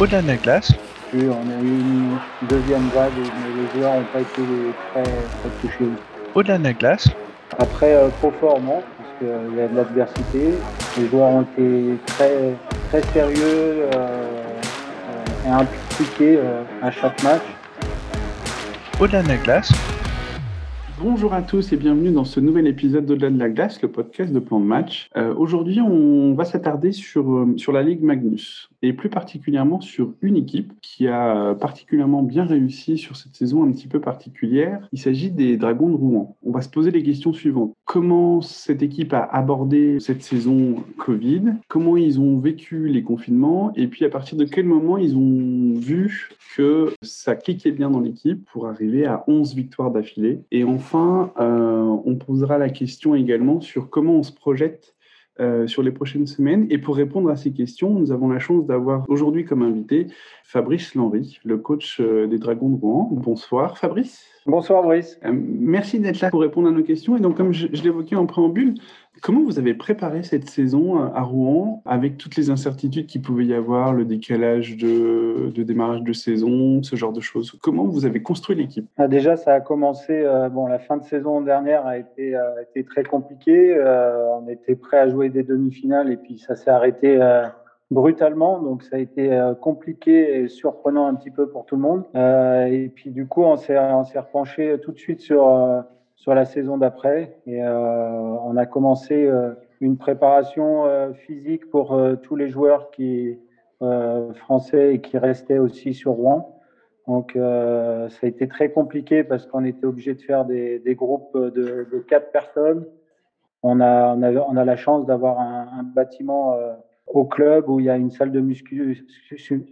Au-delà de la glace, on a eu une deuxième vague, mais les joueurs n'ont pas été très, très touchés. Au-delà de la glace, Après, euh, trop fort, non, parce qu'il y a de l'adversité. Les joueurs ont été très, très sérieux euh, euh, et impliqués euh, à chaque match. au-delà de la glace, Bonjour à tous et bienvenue dans ce nouvel épisode d'Au-delà de la glace, le podcast de plan de match. Euh, Aujourd'hui, on va s'attarder sur, euh, sur la Ligue Magnus et plus particulièrement sur une équipe qui a euh, particulièrement bien réussi sur cette saison un petit peu particulière. Il s'agit des Dragons de Rouen. On va se poser les questions suivantes. Comment cette équipe a abordé cette saison Covid? Comment ils ont vécu les confinements? Et puis à partir de quel moment ils ont vu que ça cliquait bien dans l'équipe pour arriver à 11 victoires d'affilée Et enfin, euh, on posera la question également sur comment on se projette euh, sur les prochaines semaines. Et pour répondre à ces questions, nous avons la chance d'avoir aujourd'hui comme invité Fabrice Lenry, le coach euh, des Dragons de Rouen. Bonsoir Fabrice. Bonsoir Brice. Euh, merci d'être là pour répondre à nos questions. Et donc, comme je, je l'évoquais en préambule, comment vous avez préparé cette saison à Rouen avec toutes les incertitudes qu'il pouvait y avoir, le décalage de, démarrage de saison, ce genre de choses? Comment vous avez construit l'équipe? Ah, déjà, ça a commencé. euh, bon, la fin de saison dernière a été, euh, très compliquée. Euh, on était prêt à jouer des demi-finales et puis ça s'est arrêté euh, brutalement. Donc, ça a été euh, compliqué et surprenant un petit peu pour tout le monde. Euh, et puis, du coup, on s'est, repenché tout de suite sur, euh, sur la saison d'après et euh, on a commencé euh, une préparation euh, physique pour tous les joueurs qui français et qui restaient aussi sur Rouen. Donc, ça a été très compliqué parce qu'on était obligé de faire des, groupes de, quatre personnes. On a, on a, on a la chance d'avoir un, bâtiment au club où il y a une salle de muscu-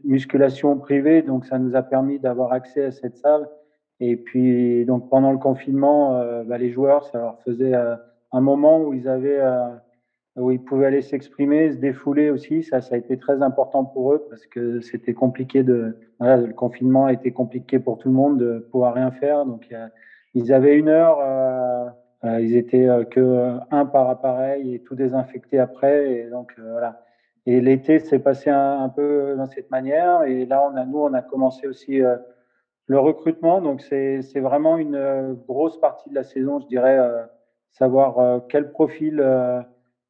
musculation privée. Donc, ça nous a permis d'avoir accès à cette salle. Et puis, donc, pendant le confinement, euh, bah, les joueurs, ça leur faisait euh, un moment où ils avaient, euh, où ils pouvaient aller s'exprimer, se défouler aussi. Ça, ça a été très important pour eux parce que c'était compliqué de, le confinement a été compliqué pour tout le monde de pouvoir rien faire. Donc, ils avaient une heure, ils étaient que un par appareil et tout désinfecté après. Et donc, voilà. Et l'été s'est passé un, un peu dans cette manière. Et là, on a, nous, on a commencé aussi le recrutement. Donc, c'est vraiment une euh, grosse partie de la saison, je dirais, euh, savoir euh, quel profil euh,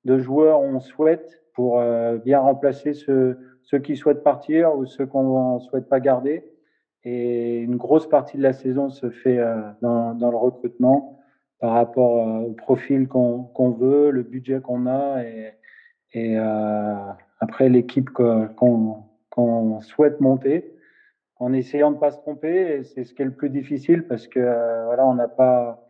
de joueurs on souhaite pour euh, bien remplacer ceux, ceux qui souhaitent partir ou ceux qu'on ne souhaite pas garder. Et une grosse partie de la saison se fait euh, dans, dans le recrutement par rapport au profil qu'on qu'on veut, le budget qu'on a et, et après l'équipe qu'on qu'on souhaite monter en essayant de ne pas se tromper. C'est ce qui est le plus difficile parce que euh, voilà, on n'a pas,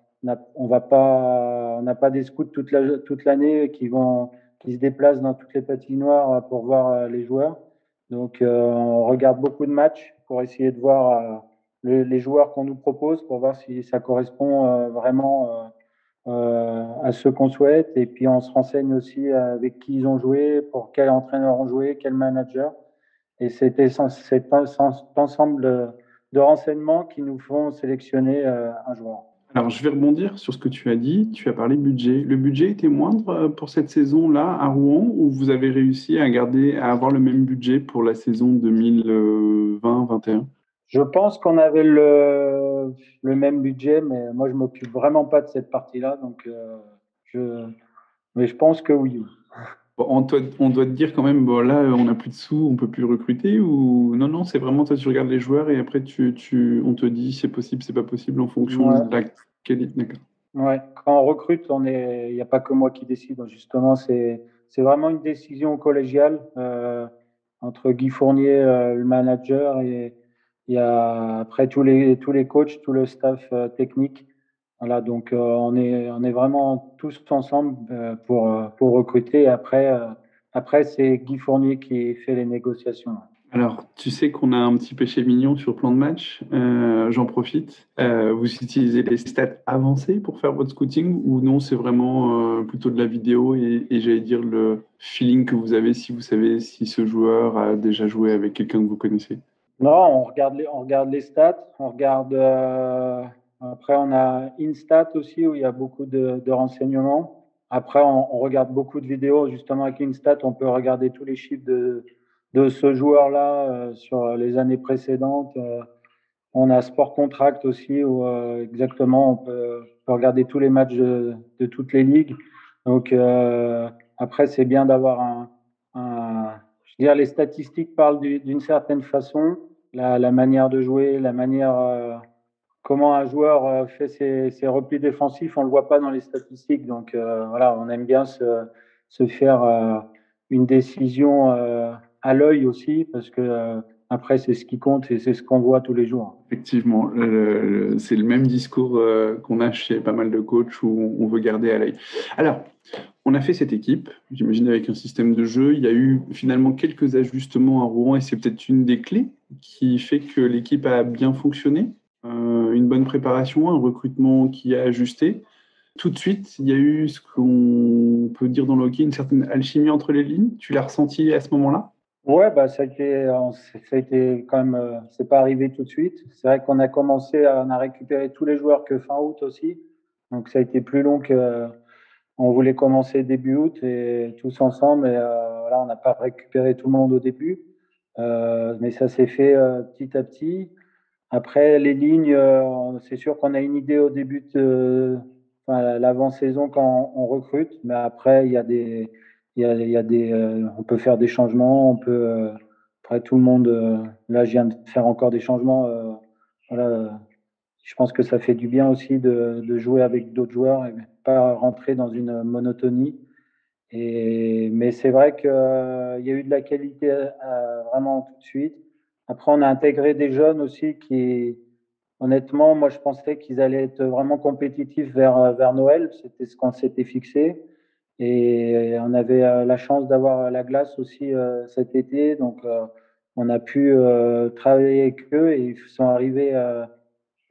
on va pas, on n'a pas des scouts toute la toute l'année qui vont, qui se déplacent dans toutes les patinoires euh, pour voir euh, les joueurs. Donc, on regarde beaucoup de matchs pour essayer de voir le- les joueurs qu'on nous propose pour voir si ça correspond vraiment à ce qu'on souhaite. Et puis, on se renseigne aussi avec qui ils ont joué, pour quel entraîneur ont joué, quel manager. Et c'était cet ensemble de, renseignements qui nous font sélectionner euh, un joueur. Alors, je vais rebondir sur ce que tu as dit. Tu as parlé budget. Le budget était moindre euh, pour cette saison-là à Rouen ou vous avez réussi à garder, à avoir le même budget pour la saison 2020-21 Je pense qu'on avait le, le même budget, mais moi, je m'occupe vraiment pas de cette partie-là. Donc, euh, je, mais je pense que oui. Bon, on, doit, on doit te dire quand même, bon, là, on n'a plus de sous, on peut plus recruter ou non, non, c'est vraiment toi, tu regardes les joueurs et après, tu, tu, on te dit c'est possible, c'est pas possible en fonction Ouais. de la qualité. D'accord. Ouais, quand on recrute, on est, il n'y a pas que moi qui décide. Justement, c'est, c'est vraiment une décision collégiale euh, entre Guy Fournier, euh, le manager, et il y a après tous les tous les coachs, tout le staff euh, technique. Voilà, donc euh, on est on est vraiment tous ensemble euh, pour euh, pour recruter. Après euh, après c'est Guy Fournier qui fait les négociations. Alors, tu sais qu'on a un petit péché mignon sur plan de match. J'en profite. Vous utilisez les stats avancées pour faire votre scouting ou non C'est vraiment plutôt de la vidéo et, et j'allais dire le feeling que vous avez si vous savez si ce joueur a déjà joué avec quelqu'un que vous connaissez? Non, on regarde les on regarde les stats, on regarde. Euh, après, on a Instat aussi où il y a beaucoup de, de renseignements. Après, on, regarde beaucoup de vidéos. Justement, avec Instat, on peut regarder tous les chiffres de, de ce joueur-là sur les années précédentes. on a Sport Contract aussi, où exactement on peut, regarder tous les matchs de, toutes les ligues. Donc après, c'est bien d'avoir un, Je veux dire, les statistiques parlent d'une certaine façon, la, manière de jouer, la manière comment un joueur euh, fait ses, replis défensifs, on ne le voit pas dans les statistiques. Donc euh, voilà, on aime bien se, faire euh, une décision à l'œil aussi, parce que après, c'est ce qui compte et c'est ce qu'on voit tous les jours. Effectivement, c'est le même discours qu'on a chez pas mal de coachs où on veut garder à l'œil. Alors, on a fait cette équipe, j'imagine avec un système de jeu. Il y a eu finalement quelques ajustements à Rouen et c'est peut-être une des clés qui fait que l'équipe a bien fonctionné. Euh, une bonne préparation, un recrutement qui a ajusté. Tout de suite, il y a eu ce qu'on peut dire dans le hockey, une certaine alchimie entre les lignes. Tu l'as ressenti à ce moment-là? Ouais, bah ça a ça a été quand même, euh, c'est pas arrivé tout de suite. C'est vrai qu'on a commencé, à, on récupéré tous les joueurs que fin août aussi, donc ça a été plus long que, on voulait commencer début août et tous ensemble. Et euh, on n'a pas récupéré tout le monde au début, mais ça s'est fait petit à petit. Après, les lignes, euh, c'est sûr qu'on a une idée au début de l'avant-saison quand on recrute, mais après, il y a des, il y a, des, euh, on peut faire des changements, on peut, euh, après tout le monde, là, je viens de faire encore des changements. voilà, je pense que ça fait du bien aussi de, jouer avec d'autres joueurs et pas rentrer dans une monotonie. Et, mais c'est vrai qu'il y a eu de la qualité vraiment tout de suite. Après, on a intégré des jeunes aussi qui, honnêtement, moi, je pensais qu'ils allaient être vraiment compétitifs vers, vers Noël. C'était ce qu'on s'était fixé. Et on avait euh, la chance d'avoir la glace aussi euh, cet été. Donc, euh, on a pu travailler avec eux et ils sont arrivés,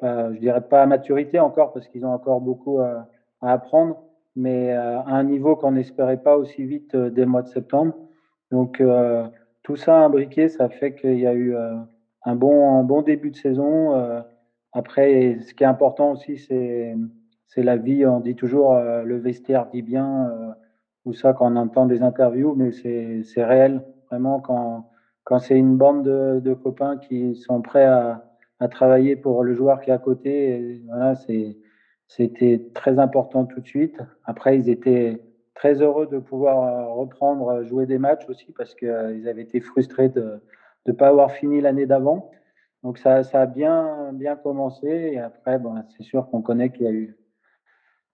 je dirais pas à maturité encore parce qu'ils ont encore beaucoup à apprendre, mais à un niveau qu'on n'espérait pas aussi vite dès le mois de septembre. Donc, tout ça imbriqué, ça fait qu'il y a eu euh, un, bon, bon début de saison. Euh, après, ce qui est important aussi, c'est, c'est la vie. On dit toujours euh, le vestiaire dit bien, ou ça quand on entend des interviews, mais c'est, réel. Vraiment, quand, quand c'est une bande de, copains qui sont prêts à, à, travailler pour le joueur qui est à côté, voilà, c'est, c'était très important tout de suite. Après, ils étaient très heureux de pouvoir euh, reprendre, euh, jouer des matchs aussi parce qu'ils euh, avaient été frustrés de ne pas avoir fini l'année d'avant. Donc ça, ça, a bien, bien commencé. Et après, bon, c'est sûr qu'on connaît qu'il y a eu.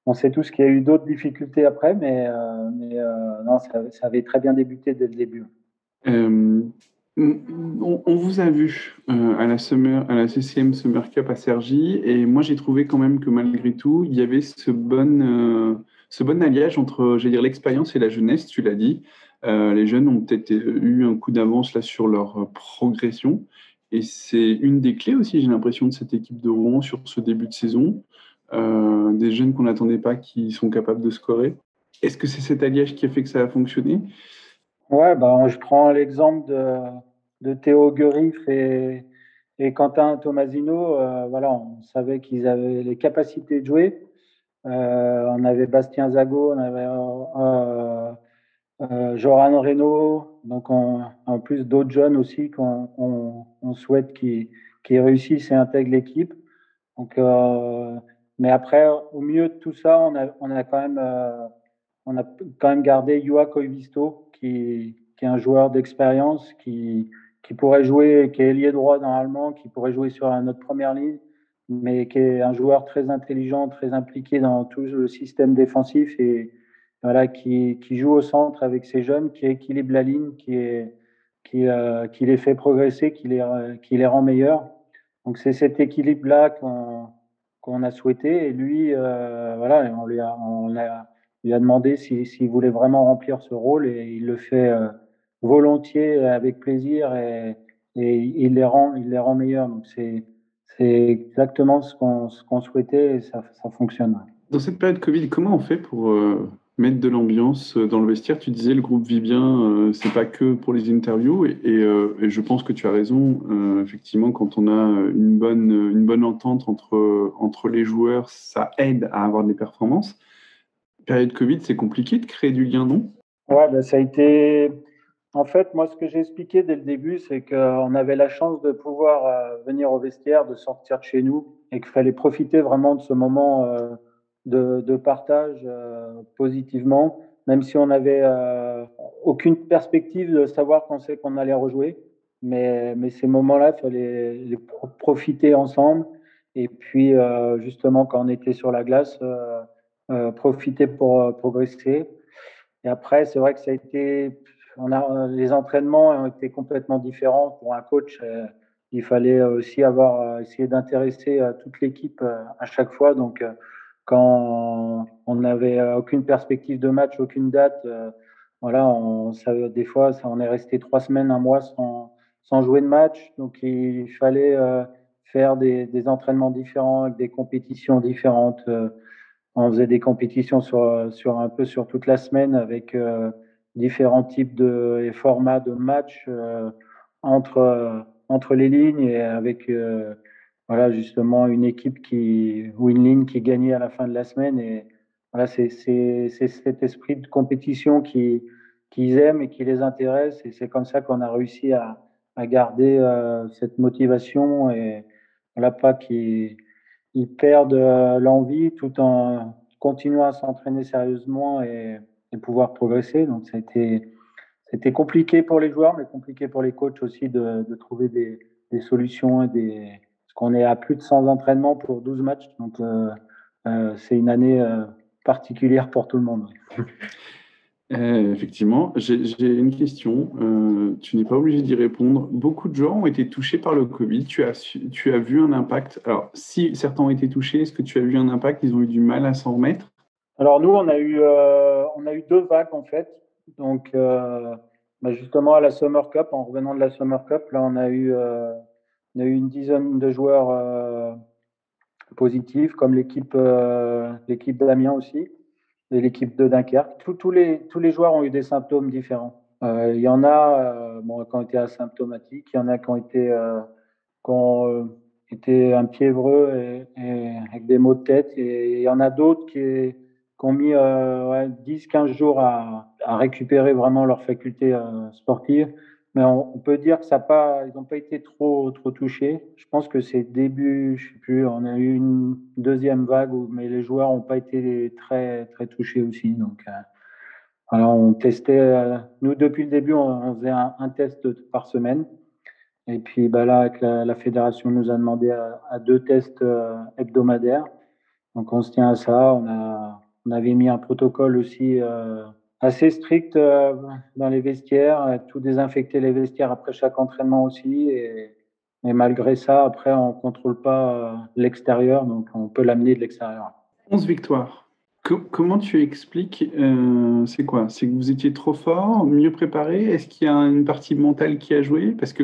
On sait tous qu'il y a eu d'autres difficultés après, mais, mais non, ça, avait très bien débuté dès le début. on, vous a vu à, la summer, à la CCM Summer Cup à Sergi, et moi j'ai trouvé quand même que malgré tout, il y avait ce bon ce bon alliage entre, dire, l'expérience et la jeunesse, tu l'as dit. Euh, les jeunes ont peut-être eu un coup d'avance là sur leur progression. Et c'est une des clés aussi, j'ai l'impression, de cette équipe de Rouen sur ce début de saison. Euh, des jeunes qu'on n'attendait pas qui sont capables de scorer. Est-ce que c'est cet alliage qui a fait que ça a fonctionné? Ouais, bah, je prends l'exemple de, Théo Gurif et, Quentin Tomasino. Euh, voilà, on savait qu'ils avaient les capacités de jouer. Euh, on avait Bastien Zago, on avait euh, euh, Joran Reynaud, donc en plus d'autres jeunes aussi qu'on on, souhaite qu'ils réussissent et intègrent l'équipe. Donc, mais après, au milieu de tout ça, on a, on quand même, on gardé Yua Koivisto, qui, est un joueur d'expérience, qui, qui pourrait jouer, qui est ailier droit normalement, qui pourrait jouer sur notre première ligne, mais qui est un joueur très intelligent, très impliqué dans tout le système défensif et voilà, qui, qui joue au centre avec ses jeunes, qui équilibre la ligne, qui, est, qui, euh, qui les fait progresser, qui les, qui les rend meilleurs. Donc c'est cet équilibre-là qu'on qu'on a souhaité. Et lui, euh, voilà, on lui a, on lui a demandé s'il si, voulait vraiment remplir ce rôle et il le fait euh, volontiers, avec plaisir et, et il les rend, il les rend meilleurs. Donc c'est c'est exactement ce qu'on souhaitait et ça, ça, fonctionne. Dans cette période Covid, comment on fait pour euh, mettre de l'ambiance euh, dans le vestiaire? Tu disais le groupe vit bien, euh, c'est pas que pour les interviews et, et, je pense que tu as raison. effectivement, quand on a une bonne, une bonne entente entre, entre les joueurs, ça aide à avoir des performances. Période Covid, c'est compliqué de créer du lien, non? Ouais, ben, ça a été En fait, moi, ce que j'ai expliqué dès le début, c'est qu'on avait la chance de pouvoir venir au vestiaire, de sortir de chez nous, et qu'il fallait profiter vraiment de ce moment de, de, partage positivement, même si on n'avait aucune perspective de savoir quand c'est qu'on allait rejouer. Mais, mais ces moments-là, il fallait les profiter ensemble. Et puis, euh, justement, quand on était sur la glace, euh, euh, profiter pour progresser. Et après, c'est vrai que ça a été. On a, les entraînements ont été complètement différents. Pour un coach, il fallait aussi avoir essayé d'intéresser toute l'équipe à chaque fois. Donc, quand on n'avait aucune perspective de match, aucune date, voilà, des fois, ça, on est resté trois semaines, un mois sans, jouer de match. Donc, il fallait euh, faire des, entraînements différents avec des compétitions différentes. Euh, on faisait des compétitions sur, un peu sur toute la semaine avec euh, différents types de et formats de matchs entre, entre les lignes et avec voilà, justement une équipe qui, ou une ligne qui gagnait à la fin de la semaine. Et voilà, c'est cet esprit de compétition qui qu'ils aiment et qui les intéresse. Et c'est comme ça qu'on a réussi à, à garder euh, cette motivation et voilà, pas qu'ils perdent euh, l'envie tout en continuant à s'entraîner sérieusement et, pouvoir progresser. Donc, été, c'était compliqué pour les joueurs, mais compliqué pour les coachs aussi de, de trouver des, des, solutions et des. Parce qu'on est à plus de 100 entraînements pour 12 matchs. Donc, euh, c'est une année particulière pour tout le monde. Euh, effectivement, j'ai une question. Euh, tu n'es pas obligé d'y répondre. Beaucoup de gens ont été touchés par le Covid. Tu as, tu as vu un impact. Alors, si certains ont été touchés, est-ce que tu as vu un impact? Ils ont eu du mal à s'en remettre? Alors, nous, on a, eu, euh, on a eu deux vagues, en fait. Donc, bah, justement, à la Summer Cup, en revenant de la Summer Cup, là, on a eu, on a eu une dizaine de joueurs positifs, comme l'équipe l'équipe d'Amiens aussi de l'équipe de Dunkerque. tous, les, tous les joueurs ont eu des symptômes différents. Euh, il y en a euh, qui ont été asymptomatiques, il y en a qui ont été, euh, qui ont, été un piévreux et, et, avec des maux de tête, et il y en a d'autres qui, qui, ont mis ouais, 10-15 jours à, à, récupérer vraiment leur faculté sportive. Mais on, peut dire que ça pas, ils n'ont pas été trop, trop touchés. Je pense que c'est début, je sais plus, on a eu une deuxième vague, mais les joueurs n'ont pas été très, très touchés aussi. Donc, euh, alors on testait, euh, nous depuis le début, on, faisait un, test par semaine. Et puis bah là, avec la, fédération nous a demandé à, deux tests euh, hebdomadaires. Donc on se tient à ça. On, a, on avait mis un protocole aussi assez strict euh, dans les vestiaires, euh, tout désinfecter les vestiaires après chaque entraînement aussi. Et, malgré ça, après, on ne contrôle pas euh, l'extérieur, donc on peut l'amener de l'extérieur. 11 victoires. comment tu expliques C'est quoi? C'est que vous étiez trop fort, mieux préparé? Est-ce qu'il y a une partie mentale qui a joué? Parce que,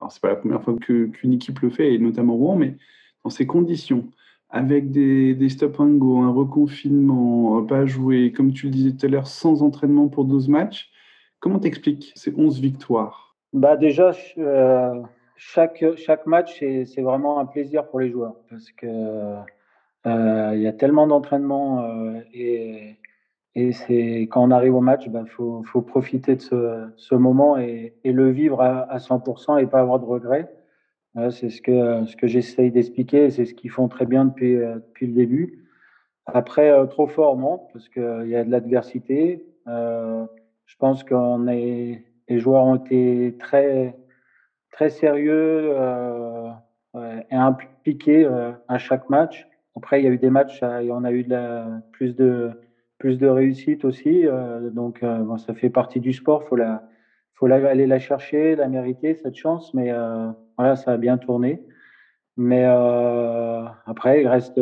alors c'est pas la première fois qu'une équipe le fait, et notamment Rouen, mais dans ces conditions, avec des, stop and go, un reconfinement, pas jouer, comme tu le disais tout à l'heure, sans entraînement pour 12 matchs. Comment t'expliques ces 11 victoires? Bah Déjà, euh, chaque, chaque match, c'est vraiment un plaisir pour les joueurs parce que euh, il y a tellement d'entraînement euh, et, c'est quand on arrive au match, il bah, faut, faut, profiter de ce, moment et, et, le vivre à, à 100% et pas avoir de regrets c'est ce que, ce que j'essaye d'expliquer, c'est ce qu'ils font très bien depuis, euh, depuis le début. Après, euh, trop fort, non, parce qu'il y a de l'adversité. Euh, je pense que les joueurs ont été très, très sérieux euh, et impliqués à chaque match. Après, il y a eu des matchs, et on a eu de la, plus, de, plus de réussite aussi. donc, bon, ça fait partie du sport. Il faut, la, faut aller la chercher, la mériter, cette chance. Mais voilà, ça a bien tourné. Mais euh, après, il, reste,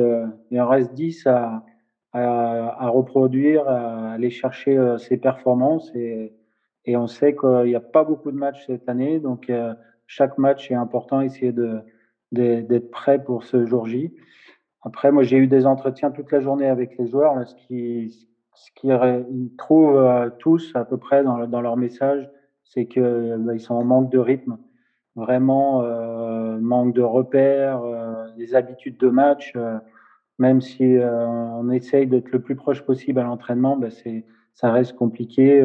il en reste 10 à, à, reproduire, à aller chercher euh, ses performances. Et, et on sait qu'il n'y a pas beaucoup de matchs cette année. Donc, euh, chaque match est important, essayer de, d'être prêt pour ce jour J. Après, moi, j'ai eu des entretiens toute la journée avec les joueurs. Ce qu'ils ce qui, ils trouvent euh, tous à peu près dans, dans leur message, c'est qu'ils bah, sont en manque de rythme vraiment euh, manque de repères, euh, des habitudes de match. Euh, même si on essaye d'être le plus proche possible à l'entraînement, ben c'est, ça reste compliqué.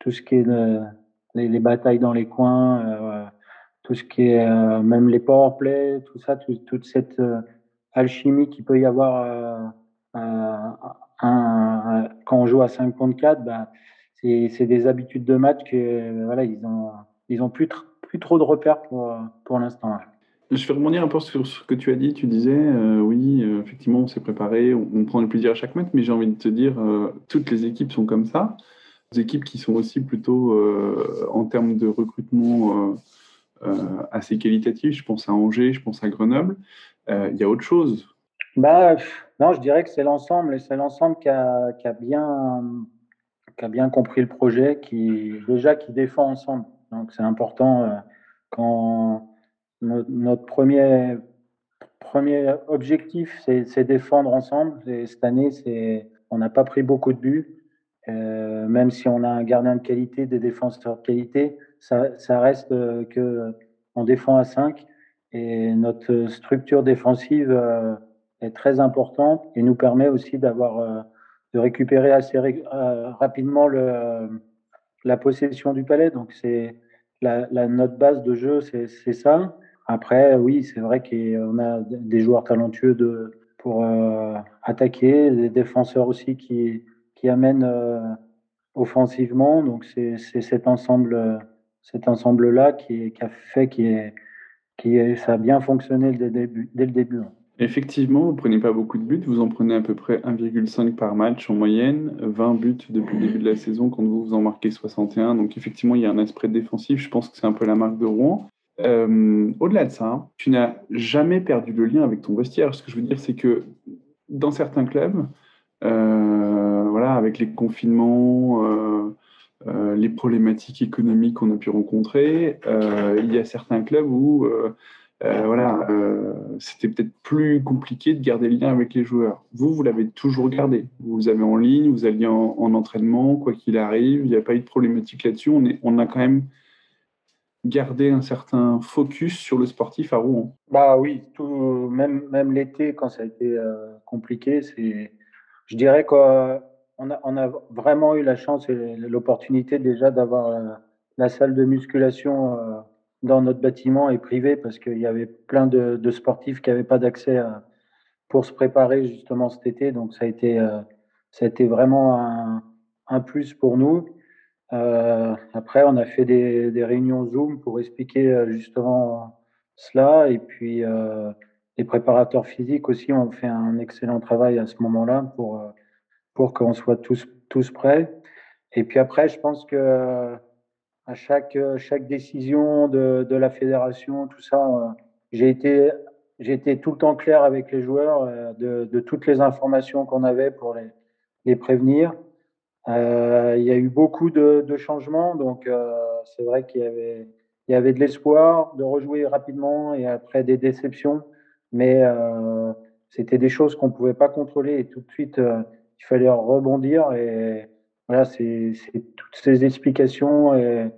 tout ce qui est les, batailles dans les coins, tout ce qui est même les power play, tout ça, toute cette alchimie qu'il peut y avoir un, quand on joue à 5 contre 4, bah, c'est des habitudes de match que voilà, ils ont, ils ont plus, plus trop de repères pour, pour l'instant. Je vais rebondir un peu sur ce que tu as dit. Tu disais, euh, oui, euh, effectivement, on s'est préparé, on, prend du plaisir à chaque match, mais j'ai envie de te dire, euh, toutes les équipes sont comme ça. Des équipes qui sont aussi plutôt, en termes de recrutement, assez qualitatifs. Je pense à Angers, je pense à Grenoble. Il y a autre chose. Bah, non, je dirais que c'est l'ensemble, c'est l'ensemble qui a, qui a, bien, qui a bien compris le projet, qui déjà qui défend ensemble. Donc c'est important quand notre, premier, premier objectif, c'est défendre ensemble. Et cette année, on n'a pas pris beaucoup de buts. Euh, même si on a un gardien de qualité, des défenseurs de qualité, ça, reste euh, que défend à 5 et notre structure défensive euh, est très importante et nous permet aussi d'avoir de récupérer assez rapidement le, la possession du palais. Donc c'est la, la, notre base de jeu, c'est ça. Après, oui, c'est vrai qu'on a des joueurs talentueux de, pour euh, attaquer, des défenseurs aussi qui, qui amènent euh, offensivement. Donc, c'est cet ensemble, cet ensemble-là qui, qui, a fait qui, qui ça a bien fonctionné dès, début, dès le début. Effectivement, vous ne prenez pas beaucoup de buts, vous en prenez à peu près 1,5 par match en moyenne, 20 buts depuis le début de la saison quand vous vous en marquez 61. Donc effectivement, il y a un esprit défensif, je pense que c'est un peu la marque de Rouen. Euh, au-delà de ça, tu n'as jamais perdu le lien avec ton vestiaire. Ce que je veux dire, c'est que dans certains clubs, euh, voilà, avec les confinements, euh, les problématiques économiques qu'on a pu rencontrer, il y a certains clubs où voilà, c'était peut-être plus compliqué de garder le lien avec les joueurs. Vous, vous l'avez toujours gardé. Vous, avez en ligne, vous alliez en, en entraînement, quoi qu'il arrive. Il n'y a pas eu de problématique là-dessus. On, a quand même garder un certain focus sur le sportif à Rouen. Bah oui, tout, même, l'été, quand ça a été euh, compliqué, c'est, je dirais qu'on a, vraiment eu la chance et l'opportunité déjà d'avoir la, salle de musculation euh, dans notre bâtiment et privé parce qu'il y avait plein de, de sportifs qui n'avaient pas d'accès pour se préparer justement cet été. Donc ça a été, euh, ça a été vraiment un, un plus pour nous. Euh, après, on a fait des, des, réunions Zoom pour expliquer euh, justement cela. Et puis, euh, les préparateurs physiques aussi ont fait un excellent travail à ce moment-là pour, euh, pour qu'on soit tous, tous prêts. Et puis après, je pense que à chaque, chaque décision de, de la fédération, tout ça, j'ai été, été tout le temps clair avec les joueurs de, de toutes les informations qu'on avait pour les, les prévenir. Euh, il y a eu beaucoup de, changements, donc euh, c'est vrai qu'il y avait, il y avait de l'espoir de rejouer rapidement et après des déceptions, mais euh, c'était des choses qu'on ne pouvait pas contrôler et tout de suite il fallait rebondir et voilà, c'est toutes ces explications et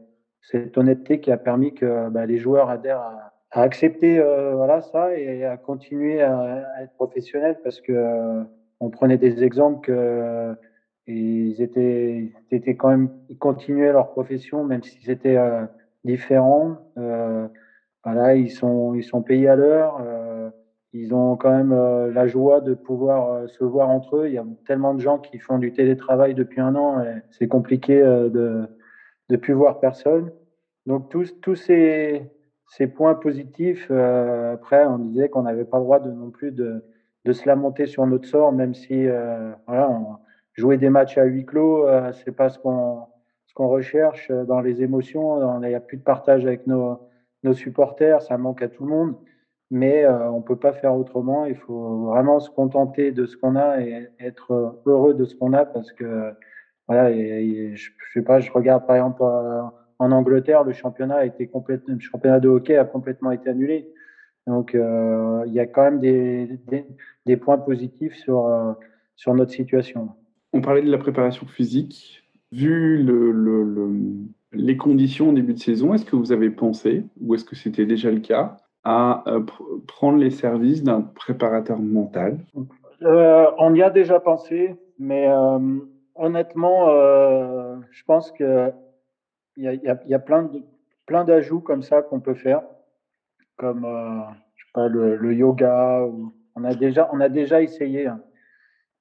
cette honnêteté qui a permis que bah, les joueurs adhèrent à, accepter euh, voilà ça et à continuer à, être professionnels parce que euh, on prenait des exemples que ils étaient, étaient quand même, ils continuaient leur profession, même si c'était euh, différent. Euh, voilà, ils sont, ils sont payés à l'heure. Euh, ils ont quand même euh, la joie de pouvoir euh, se voir entre eux. Il y a tellement de gens qui font du télétravail depuis un an et c'est compliqué euh, de de plus voir personne. Donc tous, tous ces, ces points positifs. après, on disait qu'on n'avait pas le droit de non plus de, de se lamenter sur notre sort, même si voilà. On, jouer des matchs à huis clos, euh, c'est pas ce qu'on recherche euh, dans les émotions. Il n'y a plus de partage avec nos, nos supporters, ça manque à tout le monde. Mais euh, on peut pas faire autrement. Il faut vraiment se contenter de ce qu'on a et être heureux de ce qu'on a parce que voilà. Et, je, je, sais pas, je regarde par exemple euh, en Angleterre, le championnat a été complètement, le championnat de hockey a complètement été annulé. Donc euh, il y a quand même des, des, des points positifs sur sur notre situation. On parlait de la préparation physique. Vu le, le, les conditions au début de saison, est-ce que vous avez pensé, ou est-ce que c'était déjà le cas, à euh, prendre les services d'un préparateur mental? Euh, On y a déjà pensé, mais euh, honnêtement, euh, je pense que il y a, plein de plein d'ajouts comme ça qu'on peut faire, comme je sais pas, le, yoga. on a déjà on a déjà essayé. Hein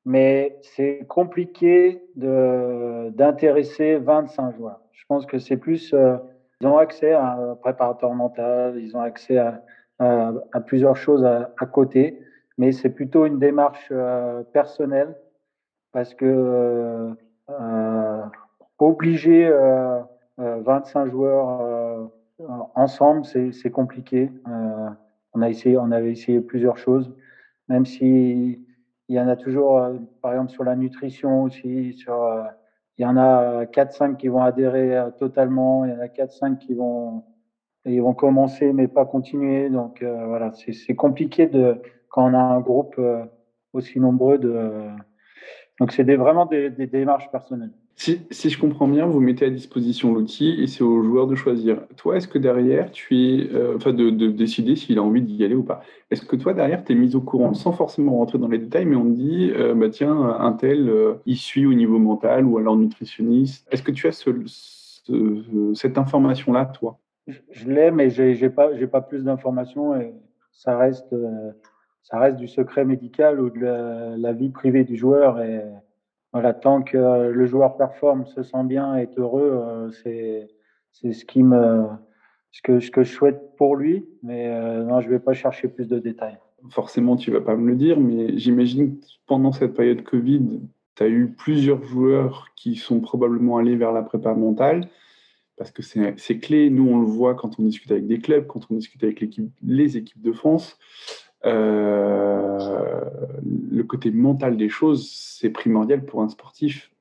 mais c'est compliqué d'intéresser 25 joueurs. Je pense que c'est plus, euh, ils ont accès à un préparateur mental, ils ont accès à, à, plusieurs choses à, côté, mais c'est plutôt une démarche euh, personnelle parce que euh, euh obliger 25 joueurs ensemble, c'est compliqué. on a essayé, on avait essayé plusieurs choses, même si il y en a toujours, euh, par exemple, sur la nutrition aussi. Sur, euh, il y en a 4-5 qui vont adhérer euh, totalement. Il y en a 4-5 qui vont, ils vont commencer mais pas continuer. Donc voilà, c'est compliqué de, quand on a un groupe aussi nombreux. De, donc c'est vraiment des, des, démarches personnelles. Si, si, je comprends bien, vous mettez à disposition l'outil et c'est au joueur de choisir. Toi, est-ce que derrière, tu es, euh, enfin, de, de, décider s'il a envie d'y aller ou pas? Est-ce que toi, derrière, tu es mis au courant sans forcément rentrer dans les détails, mais on te dit, euh, bah tiens, un tel, euh, il suit au niveau mental ou alors nutritionniste. Est-ce que tu as ce, cette information-là, toi? Je, l'ai, mais j'ai n'ai pas, pas plus d'informations et ça reste, ça reste du secret médical ou de la, vie privée du joueur et voilà, tant que le joueur performe, se sent bien, est heureux, euh, c'est c'est ce qui me ce que, je souhaite pour lui. Mais euh, non, je vais pas chercher plus de détails. Forcément, tu vas pas me le dire, mais j'imagine que pendant cette période Covid, tu as eu plusieurs joueurs qui sont probablement allés vers la prépa mentale. Parce que c'est clé. Nous, on le voit quand on discute avec des clubs, quand on discute avec les équipes de France. Euh, le côté mental des choses, c'est primordial pour un sportif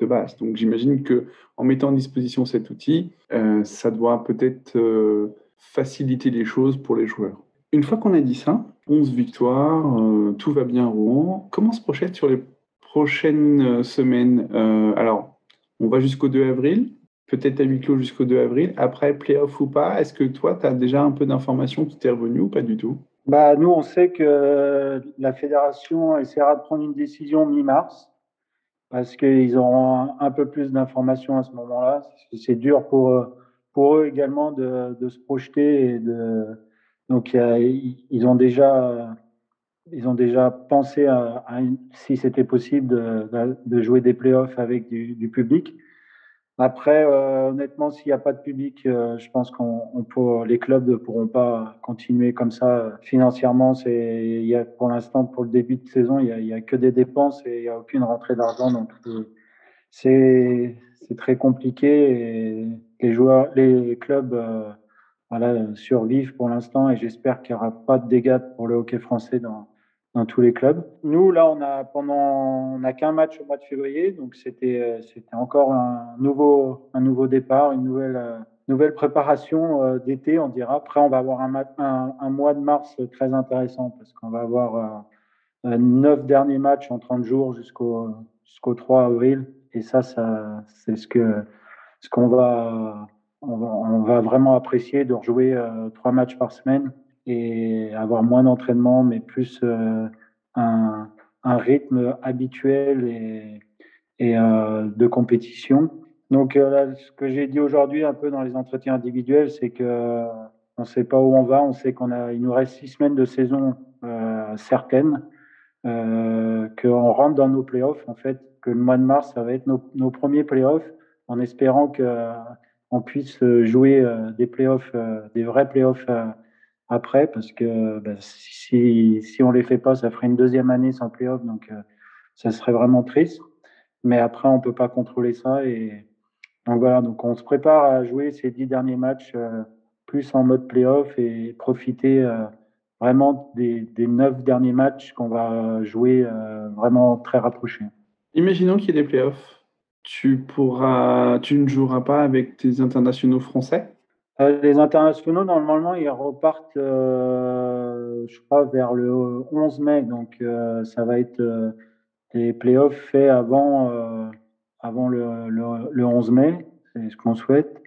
de base. Donc j'imagine que en mettant à disposition cet outil, euh, ça doit peut-être euh, faciliter les choses pour les joueurs. Une fois qu'on a dit ça, 11 victoires, tout va bien à Rouen. Comment se projette sur les prochaines semaines? Alors, on va jusqu'au 2 avril, peut-être à huis clos jusqu'au 2 avril. Après, playoff ou pas, est-ce que toi, tu as déjà un peu d'informations qui t'est revenu ou pas du tout? Bah, nous, on sait que la fédération essaiera de prendre une décision mi-mars parce qu'ils auront un, peu plus d'informations à ce moment-là. C'est dur pour, pour eux également de, de se projeter. Et de, donc, ils ont déjà, ils ont déjà pensé à, si c'était possible de, jouer des playoffs avec du public. Après, euh, honnêtement, s'il n'y a pas de public, euh, je pense qu'on les clubs ne pourront pas continuer comme ça financièrement. C'est, pour l'instant, pour le début de saison, il n'y a, que des dépenses et il n'y a aucune rentrée d'argent. Donc, euh, c'est, très compliqué les joueurs, les clubs, survivent pour l'instant et j'espère qu'il n'y aura pas de dégâts pour le hockey français dans, dans tous les clubs. Nous, là, on a pendant, on n'a qu'un match au mois de février, donc c'était, euh, c'était encore un nouveau, un nouveau départ, une nouvelle, euh, nouvelle préparation euh, d'été, on dira. Après, on va avoir un, mois de mars très intéressant parce qu'on va avoir neuf derniers matchs en 30 jours jusqu'au, jusqu'au 3 avril. Et ça, ça, c'est ce que, ce qu'on va, on va, on va vraiment apprécier de rejouer trois matchs par semaine et avoir moins d'entraînement, mais plus euh, un, rythme habituel et, euh, de compétition. Donc euh, ce que j'ai dit aujourd'hui un peu dans les entretiens individuels, c'est que on ne sait pas où on va. On sait qu'on a, il nous reste six semaines de saison certaines, euh, qu'on rentre dans nos playoffs. En fait, que le mois de mars, ça va être nos, nos premiers playoffs, en espérant que on puisse jouer des playoffs, des vrais playoffs après, parce que bah, si, si on les fait pas, ça ferait une deuxième année sans playoff, donc euh, ça serait vraiment triste. Mais après, on peut pas contrôler ça. Et donc voilà, donc on se prépare à jouer ces dix derniers matchs euh, plus en mode playoff et profiter euh, vraiment des, des, neuf derniers matchs qu'on va jouer vraiment très rapprochés. Imaginons qu'il y ait des playoffs. Tu pourras, tu ne joueras pas avec tes internationaux français euh, les internationaux, normalement, ils repartent, euh, je crois, vers le 11 mai. Donc, euh, ça va être les playoffs faits avant, avant le, le, 11 mai. C'est ce qu'on souhaite.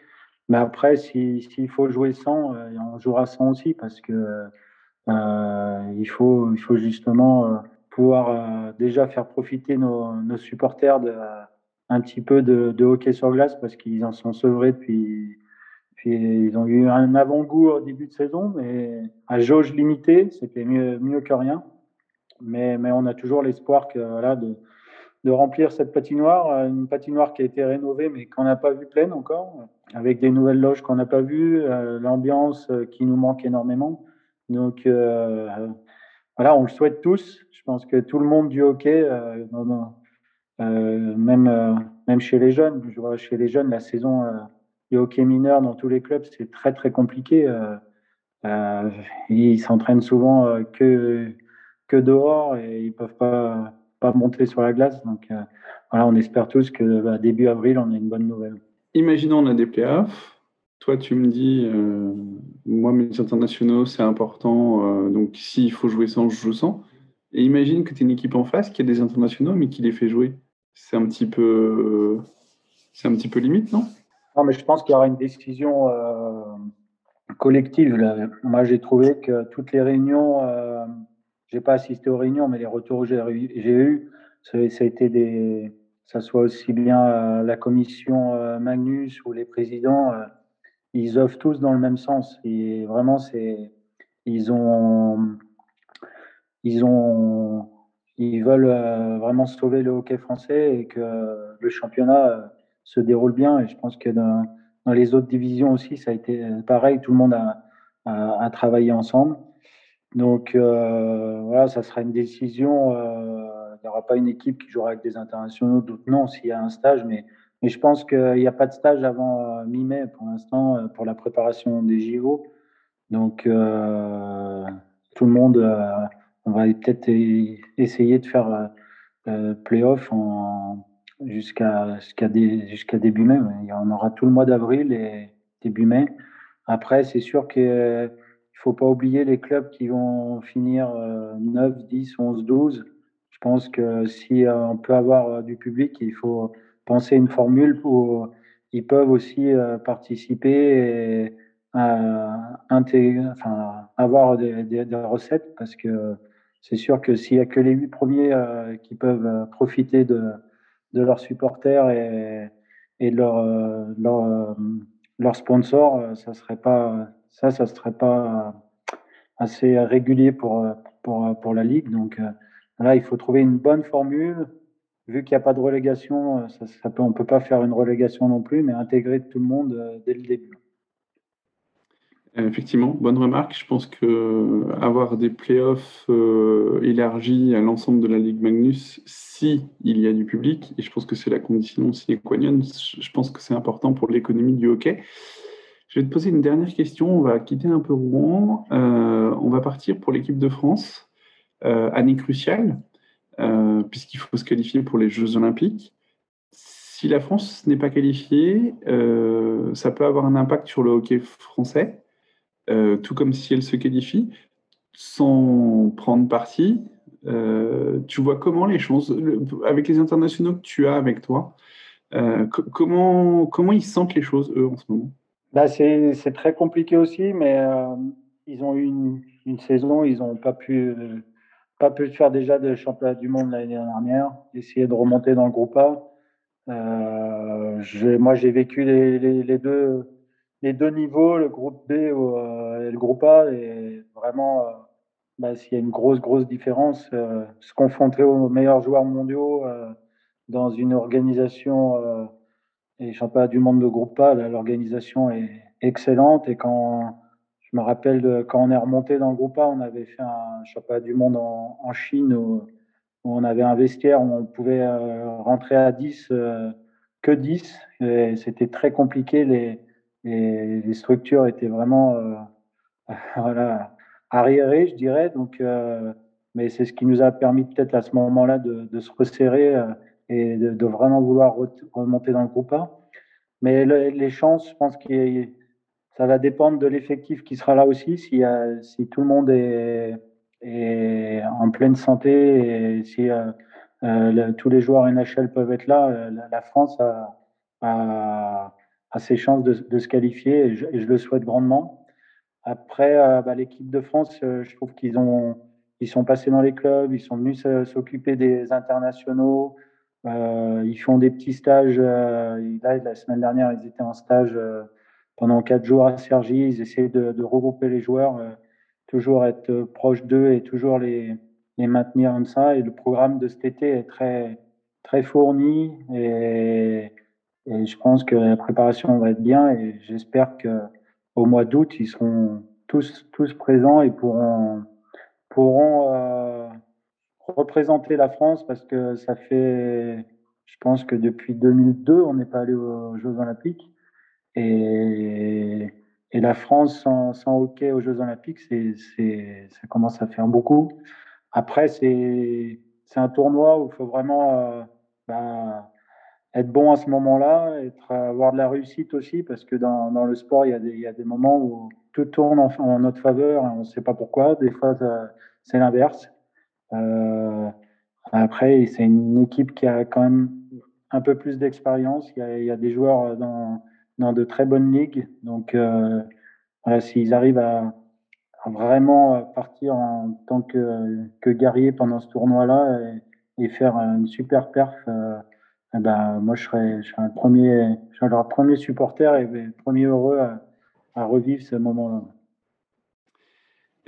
Mais après, s'il faut jouer sans, on jouera sans aussi parce que il, faut, il faut justement pouvoir déjà faire profiter nos, nos supporters de un petit peu de, de hockey sur glace parce qu'ils en sont sevrés depuis. Ils ont eu un avant-goût au début de saison, mais à jauge limitée, c'était mieux, mieux que rien. Mais, mais on a toujours l'espoir que voilà, de, de remplir cette patinoire, une patinoire qui a été rénovée mais qu'on n'a pas vu pleine encore, avec des nouvelles loges qu'on n'a pas vues, euh, l'ambiance euh, qui nous manque énormément. Donc euh, voilà, on le souhaite tous. Je pense que tout le monde du hockey, euh, euh, même, même chez les jeunes, je vois chez les jeunes, la saison du hockey mineur dans tous les clubs, c'est très très compliqué. ils s'entraînent souvent que, que dehors et ils peuvent pas pas monter sur la glace. Donc euh, voilà, on espère tous que bah, début avril, on a une bonne nouvelle. Imaginons on a des playoffs. Toi, tu me dis, euh, moi, mes internationaux, c'est important. Euh, donc, s'il faut jouer sans, je joue sans. Et imagine que tu es une équipe en face qui a des internationaux, mais qui les fait jouer. C'est un petit peu, c'est un petit peu limite, non? Non, mais je pense qu'il y aura une décision collective. Moi, j'ai trouvé que toutes les réunions j'ai pas assisté aux réunions, mais les retours que j'ai eus, ça, a été des, ça soit aussi bien euh, la commission euh, Magnus ou les présidents, euh, ils offrent tous dans le même sens. Et vraiment, c'est, ils ont, ils ont, ils veulent vraiment sauver le hockey français et que le championnat se déroule bien. Et je pense que dans, les autres divisions aussi, ça a été pareil. Tout le monde a, travaillé ensemble. Donc euh, voilà, ça sera une décision. Euh, il n'y aura pas une équipe qui jouera avec des internationaux, d'autres non, s'il y a un stage. Mais, mais je pense qu'il n'y a pas de stage avant euh, mi-mai pour l'instant euh, pour la préparation des JO. Donc euh, tout le monde, on va peut-être essayer de faire euh, playoff jusqu'à jusqu'à jusqu'à début mai. On aura tout le mois d'avril et début mai. Après, c'est sûr que il faut pas oublier les clubs qui vont finir 9, 10, 11, 12. Je pense que si euh, on peut avoir euh, du public, il faut penser une formule où ils peuvent aussi euh, participer et intégrer, enfin, avoir des, des, des, recettes parce que c'est sûr que s'il y a que les huit premiers qui peuvent profiter de, de leurs supporters et, et de leurs leur, leur sponsors, ça serait pas ça, ça serait pas assez régulier pour, pour, pour la Ligue. Donc euh, là, il faut trouver une bonne formule. Vu qu'il n'y a pas de relégation, ça, peut, on ne peut pas faire une relégation non plus, mais intégrer tout le monde euh, dès le début. Effectivement, bonne remarque. Je pense que avoir des playoffs euh, élargis à l'ensemble de la Ligue Magnus, si il y a du public, et je pense que c'est la condition sine qua non, je pense que c'est important pour l'économie du hockey. Je vais te poser une dernière question. On va quitter un peu Rouen. Euh, on va partir pour l'équipe de France. Euh, année cruciale, euh, puisqu'il faut se qualifier pour les Jeux Olympiques. Si la France n'est pas qualifiée, euh, ça peut avoir un impact sur le hockey français, euh, tout comme si elle se qualifie, sans prendre parti. Euh, tu vois comment les choses, avec les internationaux que tu as avec toi, comment, comment ils sentent les choses, eux, en ce moment? Bah, c'est très compliqué aussi, mais euh, ils ont eu une, une saison, ils n'ont pas pu, pas pu faire déjà de championnat du monde l'année dernière, essayer de remonter dans le groupe A. Euh, moi, j'ai vécu les, deux, les deux niveaux, le groupe B euh, et le groupe A, et vraiment, euh, bah, s'il y a une grosse, grosse différence, euh, se confronter aux meilleurs joueurs mondiaux dans une organisation et championnat du monde de groupe A, l'organisation est excellente. Et quand je me rappelle de, quand on est remonté dans le groupe A, on avait fait un championnat du monde en, Chine où, on avait un vestiaire où on pouvait euh, rentrer à 10, euh, que 10. Et c'était très compliqué. Les, les, les, structures étaient vraiment euh, voilà, arriérées, je dirais. Donc, euh, mais c'est ce qui nous a permis peut-être à ce moment-là de, se resserrer euh, et de, vraiment vouloir remonter dans le groupe A. Mais le, les chances, je pense que ça va dépendre de l'effectif qui sera là aussi. Si, tout le monde est, en pleine santé et si tous les joueurs NHL peuvent être là, la, France a, a, ses chances de, de se qualifier et je, et je, le souhaite grandement. Après, euh, bah, l'équipe de France, euh, je trouve qu'ils ont ils sont passés dans les clubs, ils sont venus s'occuper des internationaux, ils font des petits stages. là, la semaine dernière, ils étaient en stage pendant quatre jours à Sergi. Ils essaient de, de regrouper les joueurs, toujours être proche d'eux et toujours les, les maintenir comme ça. Et le programme de cet été est très, très fourni et, et je pense que la préparation va être bien et j'espère qu'au mois d'août, ils seront tous, tous présents et pourront, pourront euh, représenter la France parce que ça fait, je pense que depuis 2002, on n'est pas allé aux Jeux Olympiques. Et, et la France sans, sans hockey aux Jeux Olympiques, c'est, ça commence à faire beaucoup. Après, c'est, un tournoi où il faut vraiment euh, ben, être bon à ce moment-là, être, avoir de la réussite aussi, parce que dans, dans le sport, il y, a des, il y a des moments où tout tourne en, en notre faveur, on ne sait pas pourquoi. Des fois, c'est l'inverse. Euh, après, c'est une équipe qui a quand même un peu plus d'expérience. Il, il y a des joueurs dans, dans de très bonnes ligues. Donc, euh, voilà, s'ils arrivent à, vraiment euh, partir en tant que, que guerrier pendant ce tournoi-là et, faire une super perf, euh, eh ben, moi je serais, je serais un premier, je serais premier supporter et premier heureux à, revivre ce moment-là.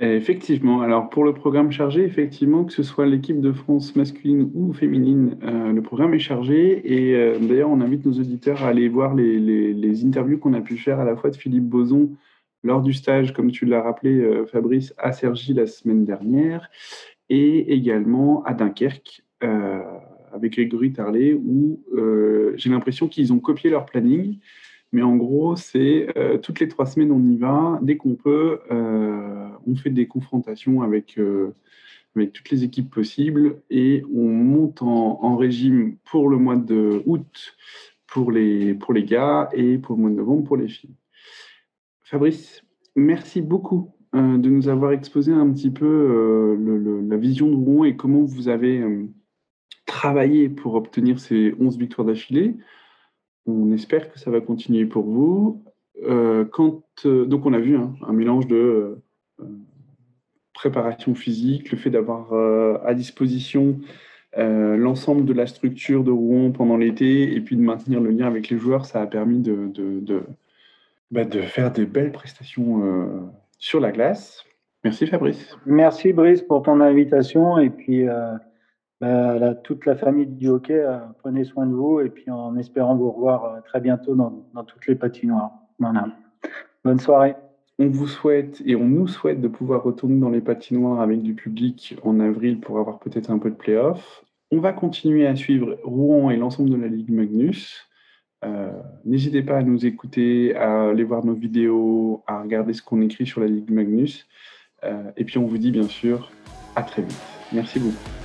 Effectivement. Alors pour le programme chargé, effectivement, que ce soit l'équipe de France masculine ou féminine, euh, le programme est chargé. Et euh, d'ailleurs, on invite nos auditeurs à aller voir les, interviews qu'on a pu faire à la fois de Philippe Boson lors du stage, comme tu l'as rappelé, euh, Fabrice, à Sergi la semaine dernière, et également à Dunkerque avec Grégory Tarlet, où euh, j'ai l'impression qu'ils ont copié leur planning. Mais en gros, c'est toutes les trois semaines, on y va. Dès qu'on peut, on fait des confrontations avec, avec toutes les équipes possibles et on monte en, régime pour le mois de août pour les, pour les gars et pour le mois de novembre pour les filles. Fabrice, merci beaucoup euh, de nous avoir exposé un petit peu euh, la vision de Rouen et comment vous avez euh, travaillé pour obtenir ces 11 victoires d'affilée. On espère que ça va continuer pour vous. quand, donc on a vu hein, un mélange de préparation physique, le fait d'avoir à disposition l'ensemble de la structure de Rouen pendant l'été et puis de maintenir le lien avec les joueurs, ça a permis de, de, de bah, de faire des belles prestations euh, sur la glace. Merci Fabrice. Merci Brice pour ton invitation et puis euh, bah, toute la famille du hockey, euh, prenez soin de vous et puis en espérant vous revoir très bientôt dans, toutes les patinoires. Voilà. Bonne soirée. On vous souhaite et on nous souhaite de pouvoir retourner dans les patinoires avec du public en avril pour avoir peut-être un peu de play-off. On va continuer à suivre Rouen et l'ensemble de la Ligue Magnus. Euh, n'hésitez pas à nous écouter, à aller voir nos vidéos, à regarder ce qu'on écrit sur la Ligue Magnus. Euh, et puis on vous dit bien sûr à très vite. Merci beaucoup.